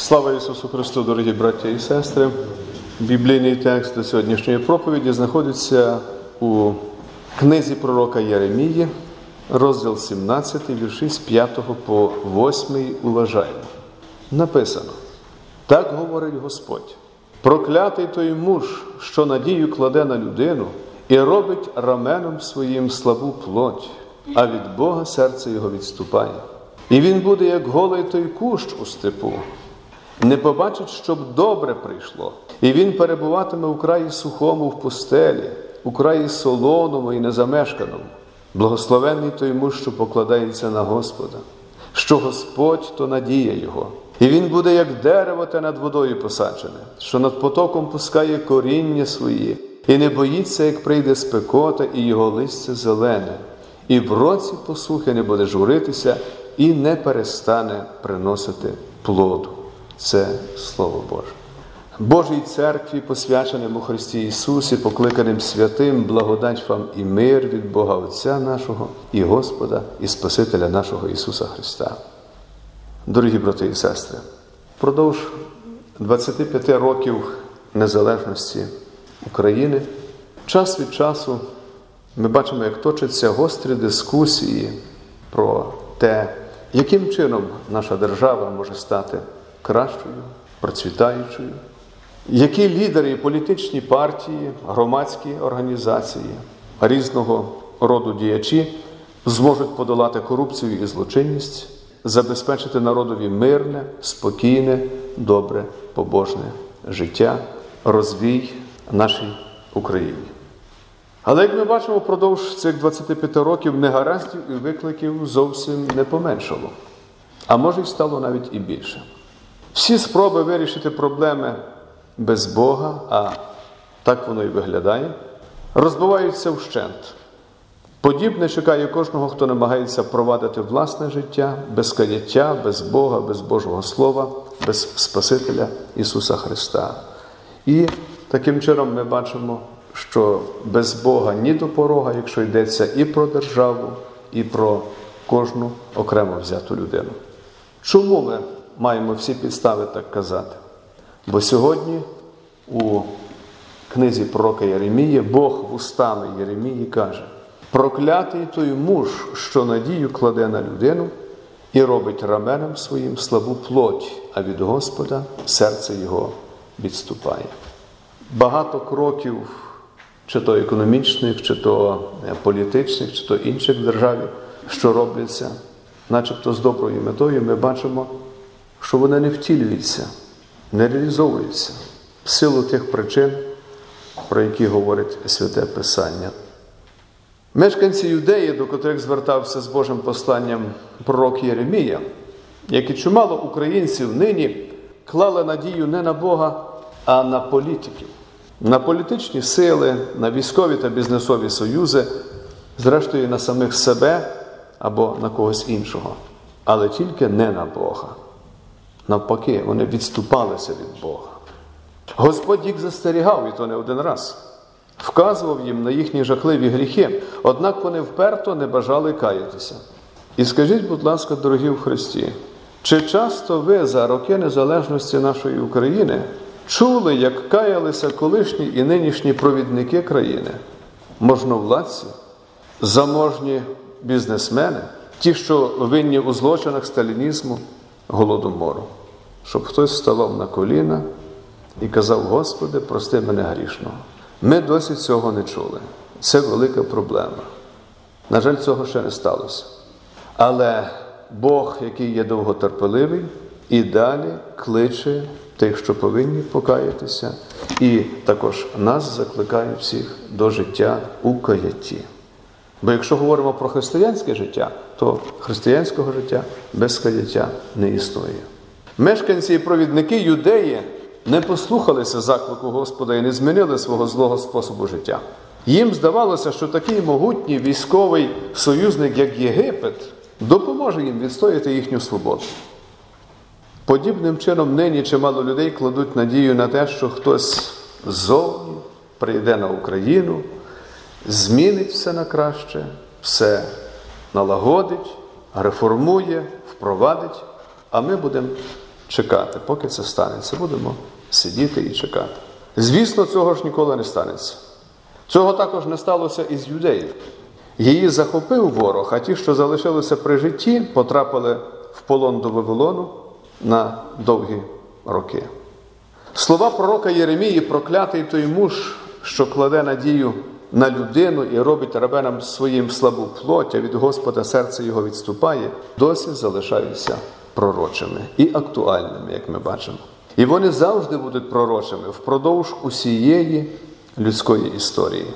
Слава Ісусу Христу, дорогі браття і сестри! Біблійний текст до сьогоднішньої проповіді знаходиться у книзі пророка Єремії, розділ 17, вірші з 5 по 8 уважаємо. Написано: Так говорить Господь: проклятий той муж, що надію кладе на людину і робить раменом своїм слабу плоть, а від Бога серце його відступає. І він буде, як голий той кущ у степу, не побачить, щоб добре прийшло, і він перебуватиме у краї сухому в пустелі, у краї солоному і незамешканому. Благословенний той муж, що покладається на Господа, що Господь то надія Його. І він буде, як дерево, те над водою посаджене, що над потоком пускає коріння свої, і не боїться, як прийде спекота, і його листя зелене, і в році посухи не буде журитися, і не перестане приносити плоду. Це Слово Боже. Божій церкві, посвяченому Христі Ісусі, покликаним святим, благодать вам і мир від Бога Отця нашого, і Господа, і Спасителя нашого Ісуса Христа. Дорогі брати і сестри, впродовж 25 років незалежності України, час від часу ми бачимо, як точаться гострі дискусії про те, яким чином наша держава може стати кращою, процвітаючою, які лідери політичні партії, громадські організації, різного роду діячі зможуть подолати корупцію і злочинність, забезпечити народові мирне, спокійне, добре, побожне життя, розвій нашій Україні. Але як ми бачимо, впродовж цих 25 років негараздів і викликів зовсім не поменшало, а може й стало навіть і більше. Всі спроби вирішити проблеми без Бога, а так воно і виглядає, розбиваються вщент. Подібне чекає кожного, хто намагається провадити власне життя без каяття, без Бога, без Божого Слова, без Спасителя Ісуса Христа. І таким чином ми бачимо, що без Бога ні до порога, якщо йдеться і про державу, і про кожну окремо взяту людину. Чому ми маємо всі підстави так казати? Бо сьогодні у книзі пророка Єремії Бог устами Єремії каже: проклятий той муж, що надію кладе на людину і робить раменом своїм слабу плоть, а від Господа серце його відступає. Багато кроків, чи то економічних, чи то політичних, чи то інших в державі, що робляться, начебто з доброю метою, ми бачимо, що вони не втілюються, не реалізовуються в силу тих причин, про які говорить Святе Писання. Мешканці юдеї, до котрих звертався з Божим посланням пророк Єремія, як і чимало українців нині клали надію не на Бога, а на політиків, на політичні сили, на військові та бізнесові союзи, зрештою на самих себе або на когось іншого, але тільки не на Бога. Навпаки, вони відступалися від Бога. Господь їх застерігав, і то не один раз, вказував їм на їхні жахливі гріхи, однак вони вперто не бажали каятися. І скажіть, будь ласка, дорогі в Христі, чи часто ви за роки незалежності нашої України чули, як каялися колишні і нинішні провідники країни, можновладці, заможні бізнесмени, ті, що винні у злочинах сталінізму, голодомору, щоб хтось ставав на коліна і казав: Господи, прости мене грішного. Ми досі цього не чули. Це велика проблема. На жаль, цього ще не сталося. Але Бог, який є довготерпеливий, і далі кличе тих, що повинні покаятися, і також нас закликає всіх до життя у каятті. Бо якщо говоримо про християнське життя, то християнського життя без каяття не існує. Мешканці і провідники юдеї не послухалися заклику Господа і не змінили свого злого способу життя. Їм здавалося, що такий могутній військовий союзник, як Єгипет, допоможе їм відстояти їхню свободу. Подібним чином нині чимало людей кладуть надію на те, що хтось ззовні прийде на Україну, змінить все на краще, все налагодить, реформує, впровадить, а ми будемо чекати, поки це станеться. Будемо сидіти і чекати. Звісно, цього ж ніколи не станеться. Цього також не сталося із юдеїв. Її захопив ворог, а ті, що залишилися при житті, потрапили в полон до Вавилону на довгі роки. Слова пророка Єремії, проклятий той муж, що кладе надію на людину і робить рабенам своїм слабу плоть, а від Господа серце його відступає, досі залишаються пророчими і актуальними, як ми бачимо. І вони завжди будуть пророчими впродовж усієї людської історії.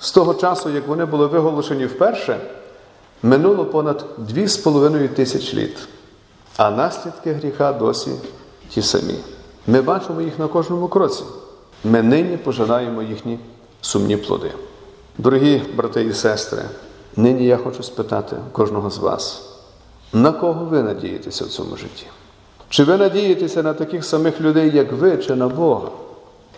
З того часу, як вони були виголошені вперше, минуло понад 2,5 тисяч літ, а наслідки гріха досі ті самі. Ми бачимо їх на кожному кроці. Ми нині пожинаємо їхні сумні плоди. Дорогі брати і сестри, нині я хочу спитати кожного з вас, на кого ви надієтеся в цьому житті? Чи ви надієтеся на таких самих людей, як ви, чи на Бога?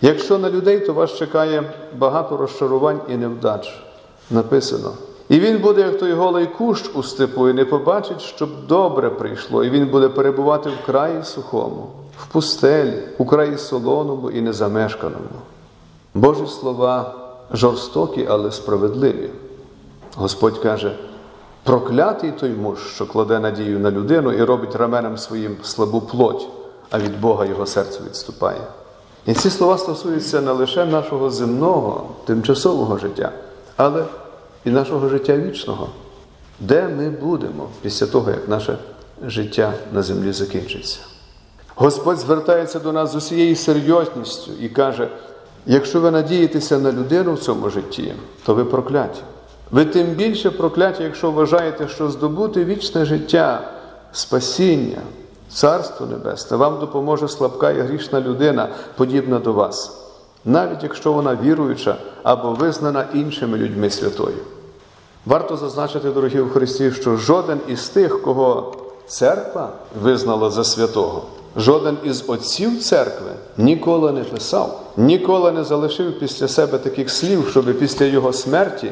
Якщо на людей, то вас чекає багато розчарувань і невдач. Написано. І він буде, як той голий кущ у степу, і не побачить, щоб добре прийшло, і він буде перебувати в краї сухому, в пустелі, у краї солоному і незамешканому. Божі слова жорстокі, але справедливі. Господь каже: проклятий той муж, що кладе надію на людину і робить раменем своїм слабу плоть, а від Бога його серце відступає. І ці слова стосуються не лише нашого земного, тимчасового життя, але і нашого життя вічного, де ми будемо після того, як наше життя на землі закінчиться. Господь звертається до нас з усією серйозністю і каже: якщо ви надієтеся на людину в цьому житті, то ви прокляті. Ви тим більше прокляті, якщо вважаєте, що здобути вічне життя, спасіння, Царство Небесне вам допоможе слабка і грішна людина, подібна до вас, навіть якщо вона віруюча або визнана іншими людьми святою. Варто зазначити, дорогі в Христі, що жоден із тих, кого церква визнала за святого, жоден із отців церкви ніколи не писав, ніколи не залишив після себе таких слів, щоб після його смерті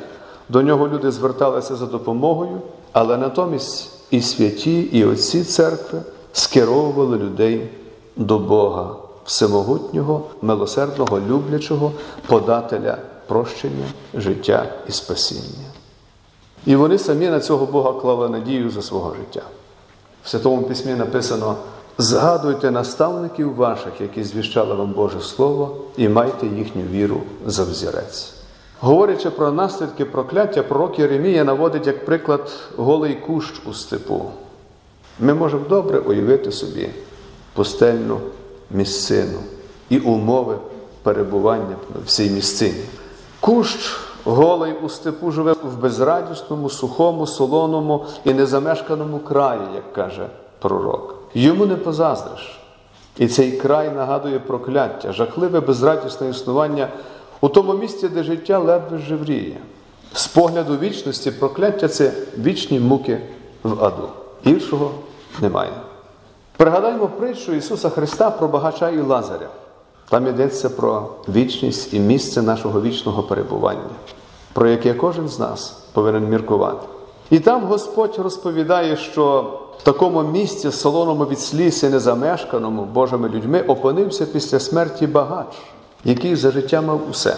до нього люди зверталися за допомогою, але натомість і святі, і отці церкви скеровували людей до Бога, всемогутнього, милосердного, люблячого, подателя прощення, життя і спасіння. І вони самі на цього Бога клали надію за свого життя. В Святому Письмі написано: згадуйте наставників ваших, які звіщали вам Боже Слово, і майте їхню віру за взірець. Говорячи про наслідки прокляття, пророк Єремія наводить як приклад голий кущ у степу. Ми можемо добре уявити собі пустельну місцину і умови перебування в цій місцині. Кущ голий у степу живе в безрадісному, сухому, солоному і незамешканому краї, як каже пророк. Йому не позаздриш. І цей край нагадує прокляття, жахливе безрадісне існування у тому місці, де життя ледве живріє. З погляду вічності прокляття це вічні муки в аду. Іншого немає. Пригадаймо притчу Ісуса Христа про багача і Лазаря. Там йдеться про вічність і місце нашого вічного перебування, про яке кожен з нас повинен міркувати. І там Господь розповідає, що в такому місці, солоному від сліз і незамешканому Божими людьми, опинився після смерті багач, який за життя мав усе,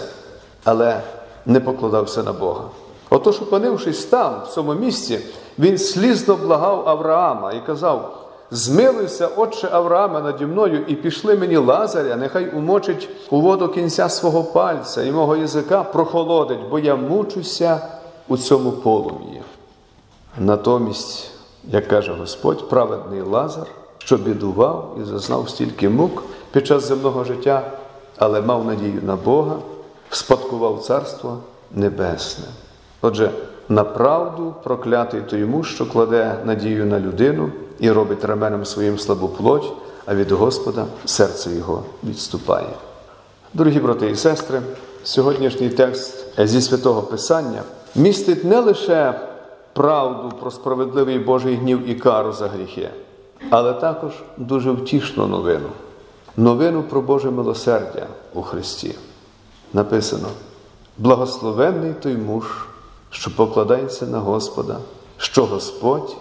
але не покладався на Бога. Отож, опинившись там, в цьому місці, він слізно благав Авраама і казав: Змилуйся, отче Авраама, наді мною, і пішли мені Лазаря, нехай умочить у воду кінця свого пальця і мого язика прохолодить, бо я мучуся у цьому полум'ї. Натомість, як каже Господь, праведний Лазар, що бідував і зазнав стільки мук під час земного життя, але мав надію на Бога, спадкував Царство Небесне. Отже, на правду проклятий то йому, що кладе надію на людину і робить раменем своїм слабу плоть, а від Господа серце його відступає. Дорогі брати і сестри, сьогоднішній текст зі святого Писання містить не лише правду про справедливий Божий гнів і кару за гріхи, але також дуже втішну новину новину про Боже милосердя у Христі. Написано: благословенний той муж що покладається на Господа, що Господь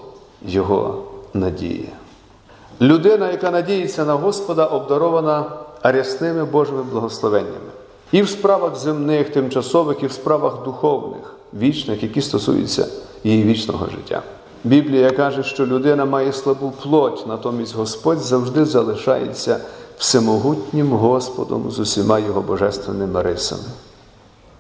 його надіє. Людина, яка надіється на Господа, обдарована рясними Божими благословеннями. І в справах земних, тимчасових, і в справах духовних, вічних, які стосуються її вічного життя. Біблія каже, що людина має слабу плоть, натомість Господь завжди залишається всемогутнім Господом з усіма його божественними рисами.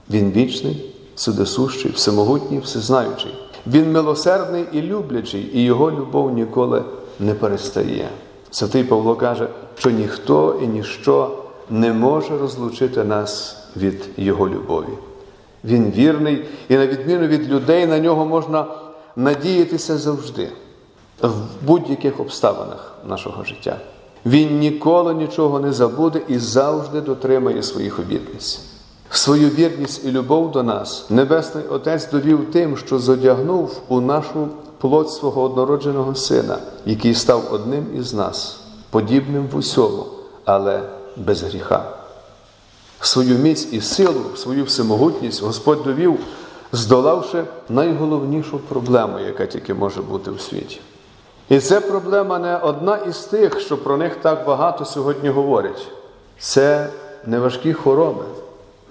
Він вічний, судесущий, всемогутній, всезнаючий. Він милосердний і люблячий, і його любов ніколи не перестає. Святий Павло каже, що ніхто і ніщо не може розлучити нас від Його любові. Він вірний, і на відміну від людей, на нього можна надіятися завжди, в будь-яких обставинах нашого життя. Він ніколи нічого не забуде і завжди дотримає своїх обітниць. Свою вірність і любов до нас Небесний Отець довів тим, що зодягнув у нашу плоть свого однородженого Сина, який став одним із нас, подібним в усьому, але без гріха. Свою міць і силу, свою всемогутність Господь довів, здолавши найголовнішу проблему, яка тільки може бути в світі. І це проблема не одна із тих, що про них так багато сьогодні говорять. Це не важкі хвороби,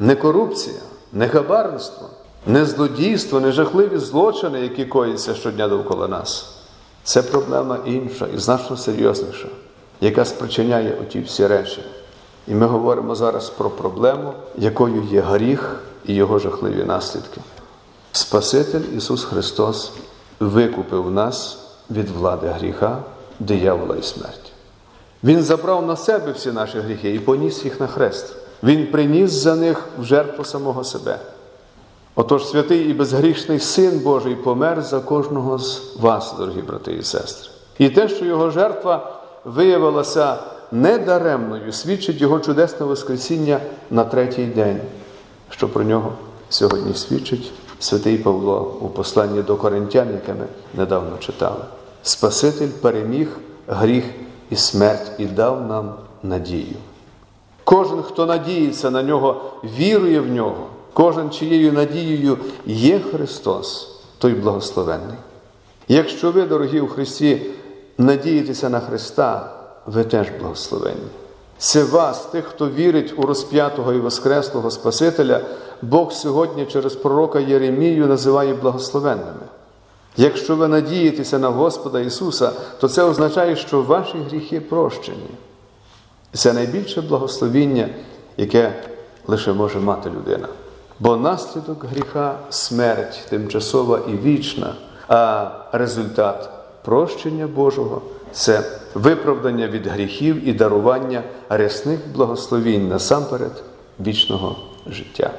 не корупція, не хабарництво, не злодійство, не жахливі злочини, які коїться щодня довкола нас. Це проблема інша і значно серйозніша, яка спричиняє оті всі речі. І ми говоримо зараз про проблему, якою є гріх і його жахливі наслідки. Спаситель Ісус Христос викупив нас від влади гріха, диявола і смерті. Він забрав на себе всі наші гріхи і поніс їх на хрест. Він приніс за них в жертву самого себе. Отож, святий і безгрішний Син Божий помер за кожного з вас, дорогі брати і сестри. І те, що його жертва виявилася недаремною, свідчить його чудесне Воскресіння на третій день, що про нього сьогодні свідчить святий Павло у посланні до Коринтян, яке ми недавно читали. Спаситель переміг гріх і смерть і дав нам надію. Кожен, хто надіється на нього, вірує в нього, кожен, чиєю надією є Христос, той благословенний. Якщо ви, дорогі у Христі, надієтеся на Христа, ви теж благословенні. Це вас, тих, хто вірить у розп'ятого і Воскреслого Спасителя, Бог сьогодні через пророка Єремію називає благословенними. Якщо ви надієтеся на Господа Ісуса, то це означає, що ваші гріхи прощені. Це найбільше благословіння, яке лише може мати людина. Бо наслідок гріха смерть тимчасова і вічна, а результат прощення Божого це виправдання від гріхів і дарування рясних благословінь насамперед вічного життя.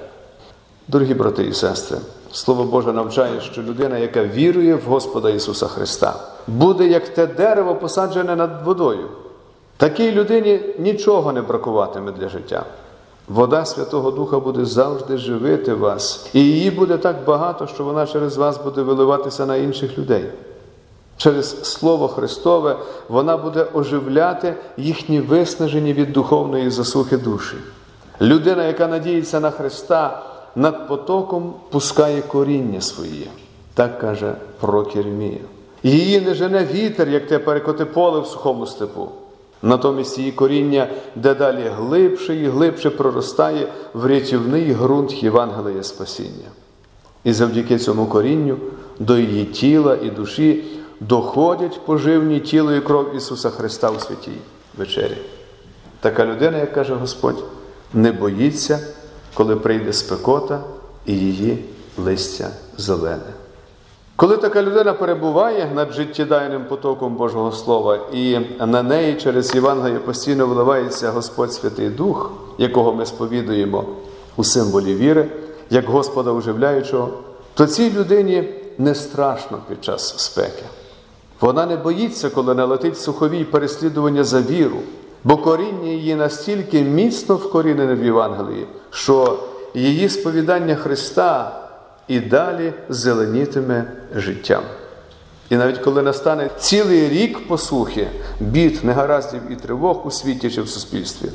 Дорогі брати і сестри, Слово Боже навчає, що людина, яка вірує в Господа Ісуса Христа, буде як те дерево, посаджене над водою. Такій людині нічого не бракуватиме для життя. Вода Святого Духа буде завжди живити вас, і її буде так багато, що вона через вас буде виливатися на інших людей. Через Слово Христове вона буде оживляти їхні виснажені від духовної засухи душі. Людина, яка надіється на Христа, над потоком пускає коріння своє, так каже пророк Єремія. Її не жене вітер, як те перекоти поле в сухому степу. Натомість її коріння дедалі глибше і глибше проростає в рятівний ґрунт Євангелія Спасіння. І завдяки цьому корінню до її тіла і душі доходять поживні тіло і кров Ісуса Христа у святій вечері. Така людина, як каже Господь, не боїться, коли прийде спекота і її листя зелене. Коли така людина перебуває над життєдайним потоком Божого Слова, і на неї через Євангеліє постійно вливається Господь Святий Дух, якого ми сповідуємо у символі віри, як Господа оживляючого, то цій людині не страшно під час спеки. Вона не боїться, коли налетить суховій переслідування за віру, бо коріння її настільки міцно вкорінене в Євангелії, що її сповідання Христа і далі зеленітиме життям. І навіть коли настане цілий рік посухи, бід, негараздів і тривог у світі чи в суспільстві,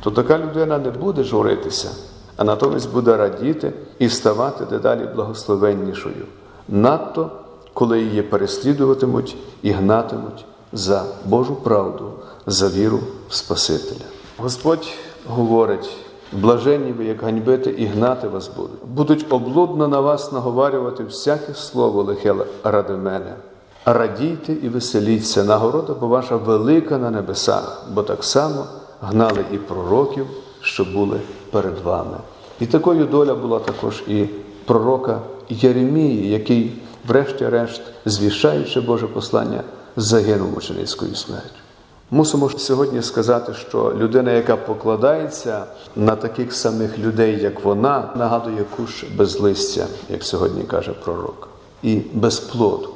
то така людина не буде журитися, а натомість буде радіти і ставати дедалі благословеннішою. Надто, коли її переслідуватимуть і гнатимуть за Божу правду, за віру в Спасителя. Господь говорить: блаженні ви, як ганьбити і гнати вас будуть. Будуть облудно на вас наговарювати всяке слово лихе ради мене. Радійте і веселіться, нагорода, бо ваша велика на небесах, бо так само гнали і пророків, що були перед вами. І такою доля була також і пророка Єремії, який, врешті-решт, звішаючи Боже послання, загинув мученицькою смертю. Мусимо сьогодні сказати, що людина, яка покладається на таких самих людей, як вона, нагадує кущ без листя, як сьогодні каже пророк, і без плоду.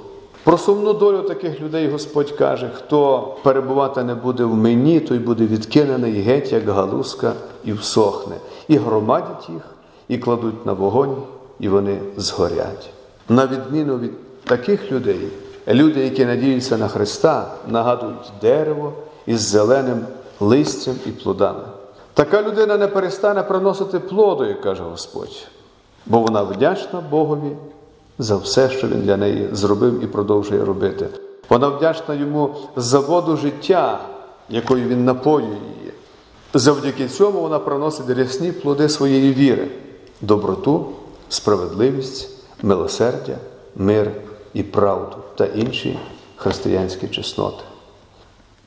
Про сумну долю таких людей Господь каже: хто перебувати не буде в мені, той буде відкинений геть, як галузка, і всохне, і громадять їх, і кладуть на вогонь, і вони згорять. На відміну від таких людей, люди, які надіються на Христа, нагадують дерево із зеленим листям і плодами. Така людина не перестане приносити плоду, як каже Господь, бо вона вдячна Богові за все, що він для неї зробив і продовжує робити. Вона вдячна йому за воду життя, якою він напоює її. Завдяки цьому вона приносить рясні плоди своєї віри, доброту, справедливість, милосердя, мир і правду та інші християнські чесноти.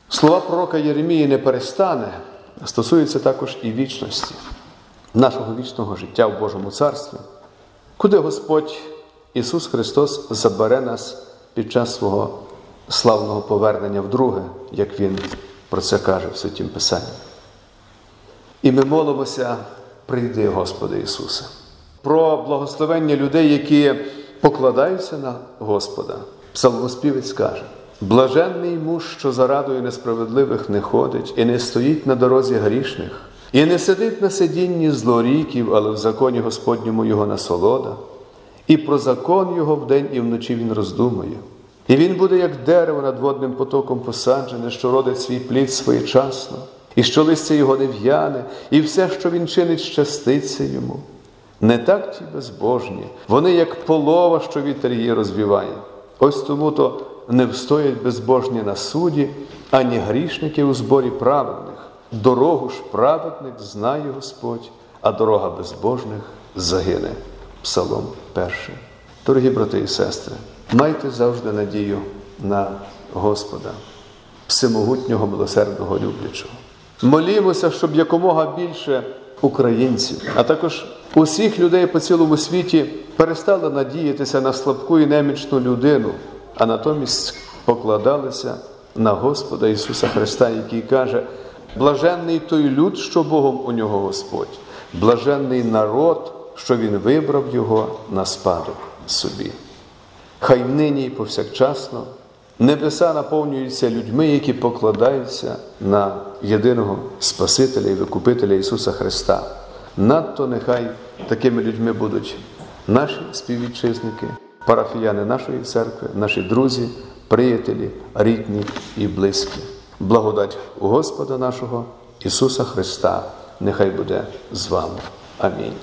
Слова пророка Єремії не перестане, стосуються також і вічності, нашого вічного життя в Божому Царстві, куди Господь Ісус Христос забере нас під час свого славного повернення вдруге, як Він про це каже в Святім Писанні. І ми молимося, прийди, Господи Ісусе, про благословення людей, які покладаються на Господа. Псалмоспівець каже: блаженний муж, що за радою несправедливих не ходить, і не стоїть на дорозі грішних, і не сидить на сидінні злоріків, але в законі Господньому його насолода. І про закон Його вдень і вночі Він роздумує. І він буде, як дерево над водним потоком посаджене, що родить свій плід своєчасно, і що листя його не в'яне, і все, що він чинить, щаститься йому. Не так ті безбожні, вони, як полова, що вітер її розвіває. Ось тому то не встоять безбожні на суді, ані грішники у зборі праведних. Дорогу ж праведних знає Господь, а дорога безбожних загине. Псалом перший. Дорогі брати і сестри, майте завжди надію на Господа, всемогутнього милосердного люблячого. Молімося, щоб якомога більше українців, а також усіх людей по цілому світі перестали надіятися на слабку і немічну людину, а натомість покладалися на Господа Ісуса Христа, який каже: блаженний той люд, що Богом у нього Господь, блаженний народ що Він вибрав його на спадок собі. Хай нині повсякчасно небеса наповнюються людьми, які покладаються на єдиного Спасителя і Викупителя Ісуса Христа. Надто нехай такими людьми будуть наші співвітчизники, парафіяни нашої церкви, наші друзі, приятелі, рідні і близькі. Благодать Господа нашого Ісуса Христа, нехай буде з вами. Амінь.